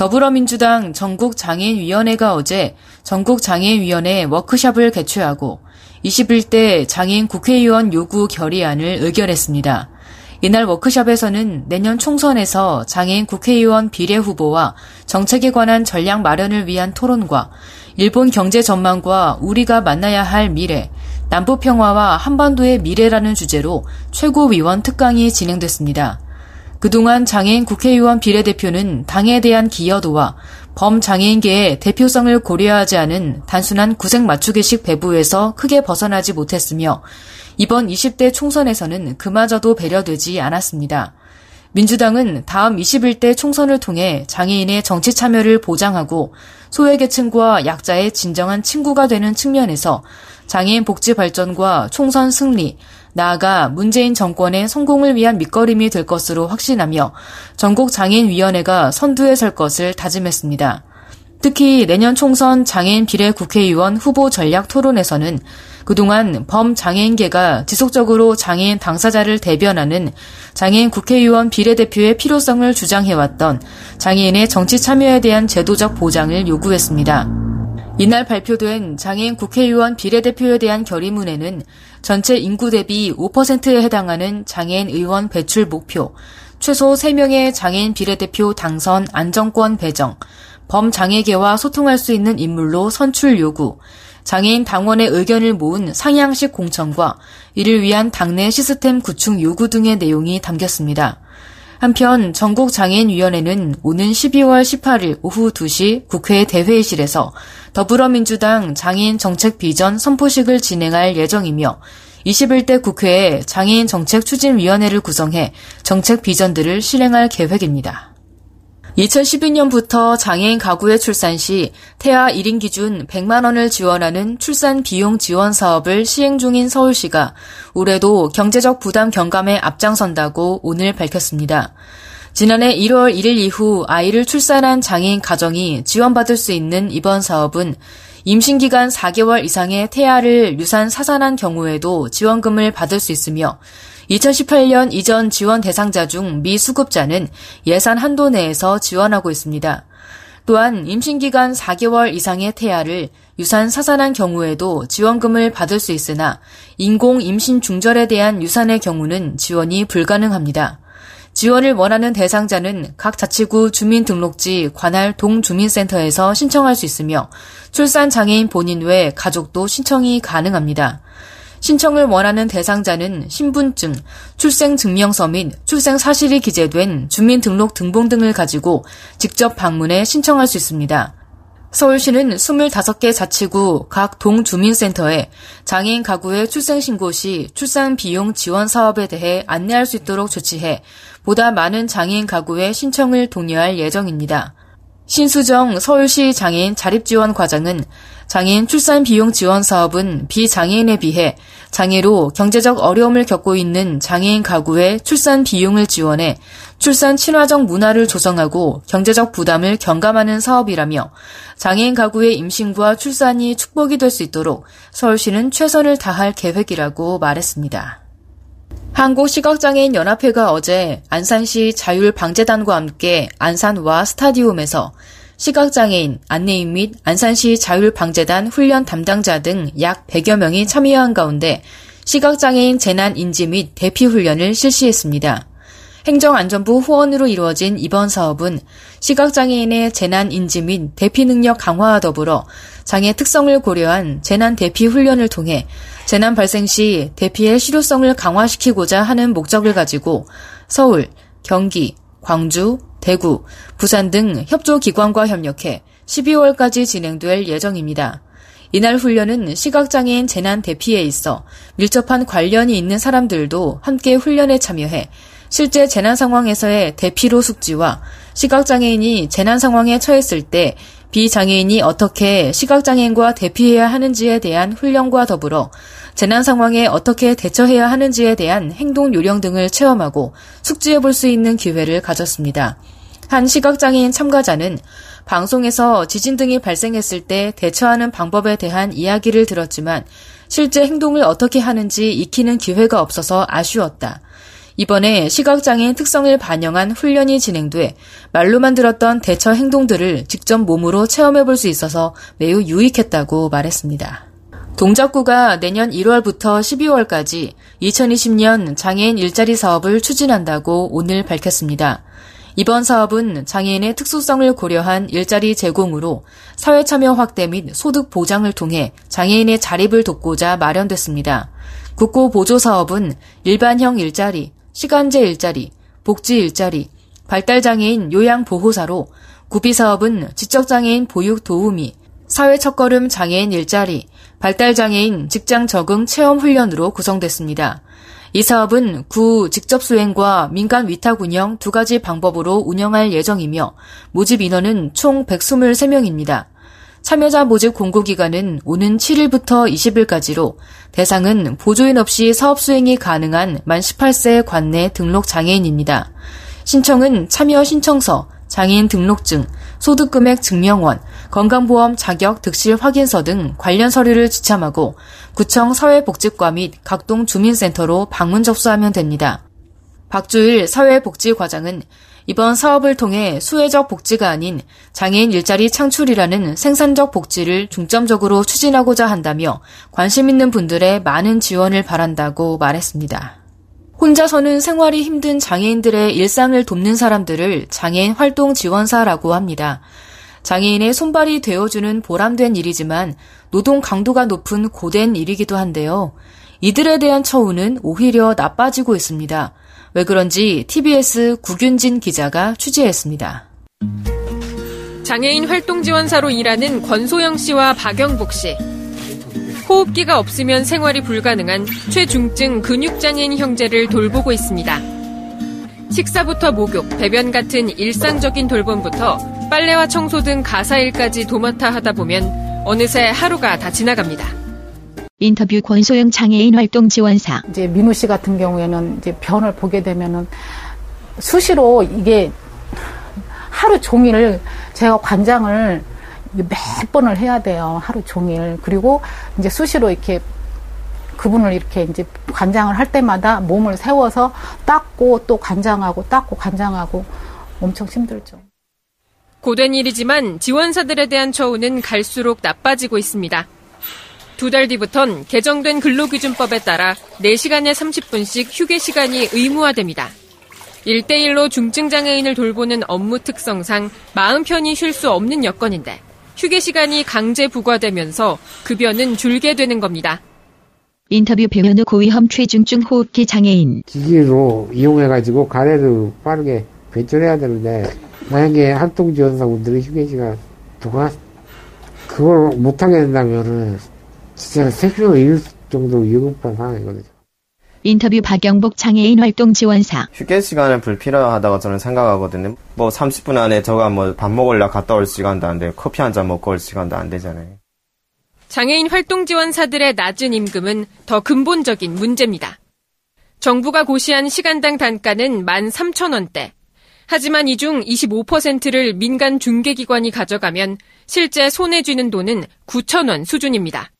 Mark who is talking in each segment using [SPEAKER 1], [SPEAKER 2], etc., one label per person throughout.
[SPEAKER 1] 더불어민주당 전국장애인위원회가 어제 전국장애인위원회 워크샵을 개최하고 21대 장애인 국회의원 요구 결의안을 의결했습니다. 이날 워크샵에서는 내년 총선에서 장애인 국회의원 비례 후보와 정책에 관한 전략 마련을 위한 토론과 일본 경제 전망과 우리가 만나야 할 미래, 남북 평화와 한반도의 미래라는 주제로 최고위원 특강이 진행됐습니다. 그동안 장애인 국회의원 비례대표는 당에 대한 기여도와 범장애인계의 대표성을 고려하지 않은 단순한 구색 맞추기식 배부에서 크게 벗어나지 못했으며 이번 20대 총선에서는 그마저도 배려되지 않았습니다. 민주당은 다음 21대 총선을 통해 장애인의 정치 참여를 보장하고 소외계층과 약자의 진정한 친구가 되는 측면에서 장애인 복지 발전과 총선 승리, 나아가 문재인 정권의 성공을 위한 밑거름이 될 것으로 확신하며 전국 장애인위원회가 선두에 설 것을 다짐했습니다. 특히 내년 총선 장애인 비례 국회의원 후보 전략 토론에서는 그동안 범장애인계가 지속적으로 장애인 당사자를 대변하는 장애인 국회의원 비례대표의 필요성을 주장해왔던 장애인의 정치 참여에 대한 제도적 보장을 요구했습니다. 이날 발표된 장애인 국회의원 비례대표에 대한 결의문에는 전체 인구 대비 5%에 해당하는 장애인 의원 배출 목표, 최소 3명의 장애인 비례대표 당선 안정권 배정, 범장애계와 소통할 수 있는 인물로 선출 요구, 장애인 당원의 의견을 모은 상향식 공천과 이를 위한 당내 시스템 구축 요구 등의 내용이 담겼습니다. 한편 전국장애인위원회는 오는 12월 18일 오후 2시 국회 대회의실에서 더불어민주당 장애인 정책 비전 선포식을 진행할 예정이며 21대 국회에 장애인 정책 추진위원회를 구성해 정책 비전들을 실행할 계획입니다. 2012년부터 장애인 가구의 출산 시 태아 1인 기준 100만 원을 지원하는 출산 비용 지원 사업을 시행 중인 서울시가 올해도 경제적 부담 경감에 앞장선다고 오늘 밝혔습니다. 지난해 1월 1일 이후 아이를 출산한 장애인 가정이 지원받을 수 있는 이번 사업은 임신기간 4개월 이상의 태아를 유산 사산한 경우에도 지원금을 받을 수 있으며 2018년 이전 지원 대상자 중 미수급자는 예산 한도 내에서 지원하고 있습니다. 또한 임신기간 4개월 이상의 태아를 유산 사산한 경우에도 지원금을 받을 수 있으나 인공 임신 중절에 대한 유산의 경우는 지원이 불가능합니다. 지원을 원하는 대상자는 각 자치구 주민등록지 관할 동주민센터에서 신청할 수 있으며 출산 장애인 본인 외 가족도 신청이 가능합니다. 신청을 원하는 대상자는 신분증, 출생증명서 및 출생 사실이 기재된 주민등록 등본 등을 가지고 직접 방문해 신청할 수 있습니다. 서울시는 25개 자치구 각 동주민센터에 장애인 가구의 출생신고 시 출산 비용 지원 사업에 대해 안내할 수 있도록 조치해 보다 많은 장애인 가구의 신청을 독려할 예정입니다. 신수정 서울시 장애인 자립지원 과장은 장애인 출산 비용 지원 사업은 비장애인에 비해 장애로 경제적 어려움을 겪고 있는 장애인 가구의 출산 비용을 지원해 출산 친화적 문화를 조성하고 경제적 부담을 경감하는 사업이라며 장애인 가구의 임신과 출산이 축복이 될 수 있도록 서울시는 최선을 다할 계획이라고 말했습니다. 한국시각장애인 연합회가 어제 안산시 자율방재단과 함께 안산와 스타디움에서 시각장애인, 안내인 및 안산시 자율방재단 훈련 담당자 등 약 100여 명이 참여한 가운데 시각장애인 재난 인지 및 대피 훈련을 실시했습니다. 행정안전부 후원으로 이루어진 이번 사업은 시각장애인의 재난 인지 및 대피 능력 강화와 더불어 장애 특성을 고려한 재난 대피 훈련을 통해 재난 발생 시 대피의 실효성을 강화시키고자 하는 목적을 가지고 서울, 경기, 광주, 대구, 부산 등 협조 기관과 협력해 12월까지 진행될 예정입니다. 이날 훈련은 시각장애인 재난 대피에 있어 밀접한 관련이 있는 사람들도 함께 훈련에 참여해 실제 재난 상황에서의 대피로 숙지와 시각장애인이 재난 상황에 처했을 때 비장애인이 어떻게 시각장애인과 대피해야 하는지에 대한 훈련과 더불어 재난 상황에 어떻게 대처해야 하는지에 대한 행동 요령 등을 체험하고 숙지해 볼 수 있는 기회를 가졌습니다. 한 시각장애인 참가자는 방송에서 지진 등이 발생했을 때 대처하는 방법에 대한 이야기를 들었지만 실제 행동을 어떻게 하는지 익히는 기회가 없어서 아쉬웠다. 이번에 시각장애인 특성을 반영한 훈련이 진행돼 말로만 들었던 대처 행동들을 직접 몸으로 체험해 볼 수 있어서 매우 유익했다고 말했습니다. 동작구가 내년 1월부터 12월까지 2020년 장애인 일자리 사업을 추진한다고 오늘 밝혔습니다. 이번 사업은 장애인의 특수성을 고려한 일자리 제공으로 사회 참여 확대 및 소득 보장을 통해 장애인의 자립을 돕고자 마련됐습니다. 국고 보조 사업은 일반형 일자리, 시간제 일자리, 복지 일자리, 발달장애인 요양보호사로 구비사업은 지적장애인 보육 도우미, 사회 첫걸음 장애인 일자리, 발달장애인 직장 적응 체험 훈련으로 구성됐습니다. 이 사업은 구 직접 수행과 민간 위탁 운영 두 가지 방법으로 운영할 예정이며 모집 인원은 총 123명입니다. 참여자 모집 공고 기간은 오는 7일부터 20일까지로 대상은 보조인 없이 사업 수행이 가능한 만 18세 관내 등록 장애인입니다. 신청은 참여 신청서, 장애인 등록증, 소득금액 증명원, 건강보험 자격 득실 확인서 등 관련 서류를 지참하고 구청 사회복지과 및 각동 주민센터로 방문 접수하면 됩니다. 박주일 사회복지과장은 이번 사업을 통해 수혜적 복지가 아닌 장애인 일자리 창출이라는 생산적 복지를 중점적으로 추진하고자 한다며 관심 있는 분들의 많은 지원을 바란다고 말했습니다. 혼자서는 생활이 힘든 장애인들의 일상을 돕는 사람들을 장애인 활동 지원사라고 합니다. 장애인의 손발이 되어주는 보람된 일이지만 노동 강도가 높은 고된 일이기도 한데요. 이들에 대한 처우는 오히려 나빠지고 있습니다. 왜 그런지 TBS 구균진 기자가 취재했습니다.
[SPEAKER 2] 장애인 활동 지원사로 일하는 권소영 씨와 박영복 씨. 호흡기가 없으면 생활이 불가능한 최중증 근육장애인 형제를 돌보고 있습니다. 식사부터 목욕, 배변 같은 일상적인 돌봄부터 빨래와 청소 등 가사일까지 도맡아 하다 보면 어느새 하루가 다 지나갑니다.
[SPEAKER 3] 인터뷰 권소영 장애인 활동 지원사.
[SPEAKER 4] 이제 민우 씨 같은 경우에는 이제 변을 보게 되면은 수시로 이게 하루 종일 제가 관장을 몇 번을 해야 돼요. 하루 종일. 그리고 이제 수시로 이렇게 그분을 이렇게 이제 관장을 할 때마다 몸을 세워서 닦고 또 관장하고 닦고 관장하고 엄청 힘들죠.
[SPEAKER 2] 고된 일이지만 지원사들에 대한 처우는 갈수록 나빠지고 있습니다. 두 달 뒤부턴 개정된 근로기준법에 따라 4시간에 30분씩 휴게 시간이 의무화됩니다. 1대1로 중증장애인을 돌보는 업무 특성상 마음 편히 쉴 수 없는 여건인데 휴게 시간이 강제 부과되면서 급여는 줄게 되는 겁니다.
[SPEAKER 3] 인터뷰 배현우 고위험 최중증 호흡기 장애인.
[SPEAKER 5] 기기로 이용해가지고 가래를 빠르게 배출해야 되는데 만약에 활동지원사분들이 휴게 시간 동안 그걸 못하게 된다면은 진짜 생명을 잃을 정도로 위급한 상황이거든요.
[SPEAKER 3] 인터뷰 박영복 장애인 활동 지원사.
[SPEAKER 6] 휴게 시간은 불필요하다고 저는 생각하거든요. 뭐 30분 안에 저가 뭐 밥 먹으려 갔다 올 시간도 안 되고 커피 한 잔 먹고 올 시간도 안 되잖아요.
[SPEAKER 2] 장애인 활동 지원사들의 낮은 임금은 더 근본적인 문제입니다. 정부가 고시한 시간당 단가는 13,000원대. 하지만 이 중 25%를 민간 중개기관이 가져가면 실제 손에 쥐는 돈은 9,000원 수준입니다.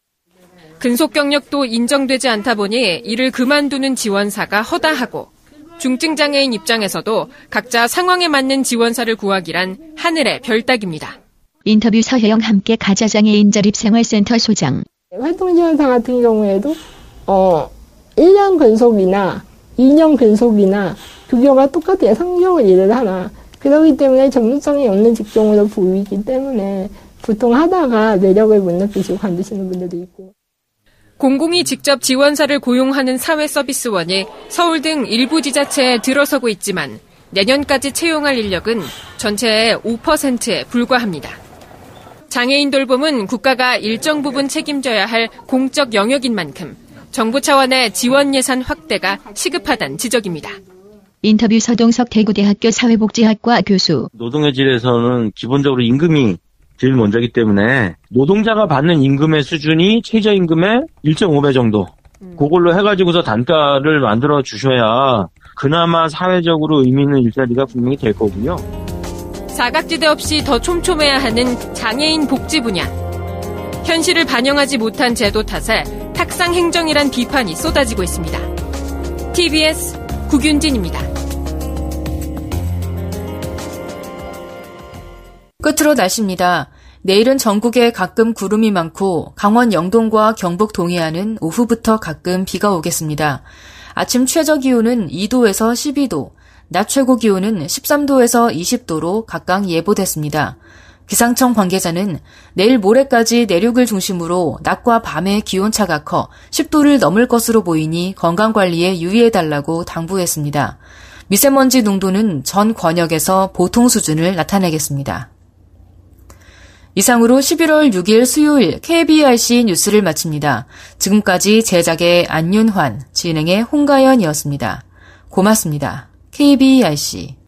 [SPEAKER 2] 근속 경력도 인정되지 않다 보니 이를 그만두는 지원사가 허다하고 중증 장애인 입장에서도 각자 상황에 맞는 지원사를 구하기란 하늘의 별따기입니다.
[SPEAKER 3] 인터뷰 서혜영 함께 가자장애인 자립생활센터 소장.
[SPEAKER 7] 활동지원사 같은 경우에도 어 1년 근속이나 2년 근속이나 급여가 똑같아요. 상경을 일을 하나. 그렇기 때문에 전문성이 없는 직종으로 보이기 때문에 보통 하다가 매력을 못 느끼시고 관두시는 분들도 있고.
[SPEAKER 2] 공공이 직접 지원사를 고용하는 사회서비스원이 서울 등 일부 지자체에 들어서고 있지만 내년까지 채용할 인력은 전체의 5%에 불과합니다. 장애인 돌봄은 국가가 일정 부분 책임져야 할 공적 영역인 만큼 정부 차원의 지원 예산 확대가 시급하단 지적입니다.
[SPEAKER 3] 인터뷰 서동석 대구대학교 사회복지학과 교수.
[SPEAKER 8] 노동의 질에서는 기본적으로 임금이 제일 먼저기 때문에 노동자가 받는 임금의 수준이 최저임금의 1.5배 정도 그걸로 해가지고서 단가를 만들어 주셔야 그나마 사회적으로 의미 있는 일자리가 분명히 될 거고요.
[SPEAKER 2] 사각지대 없이 더 촘촘해야 하는 장애인 복지 분야. 현실을 반영하지 못한 제도 탓에 탁상 행정이란 비판이 쏟아지고 있습니다. TBS 국윤진입니다.
[SPEAKER 1] 끝으로 날씨입니다. 내일은 전국에 가끔 구름이 많고 강원 영동과 경북 동해안은 오후부터 가끔 비가 오겠습니다. 아침 최저 기온은 2도에서 12도, 낮 최고 기온은 13도에서 20도로 각각 예보됐습니다. 기상청 관계자는 내일 모레까지 내륙을 중심으로 낮과 밤의 기온차가 커 10도를 넘을 것으로 보이니 건강관리에 유의해달라고 당부했습니다. 미세먼지 농도는 전 권역에서 보통 수준을 나타내겠습니다. 이상으로 11월 6일 수요일 KBRC 뉴스를 마칩니다. 지금까지 제작의 안윤환, 진행의 홍가연이었습니다. 고맙습니다. KBRC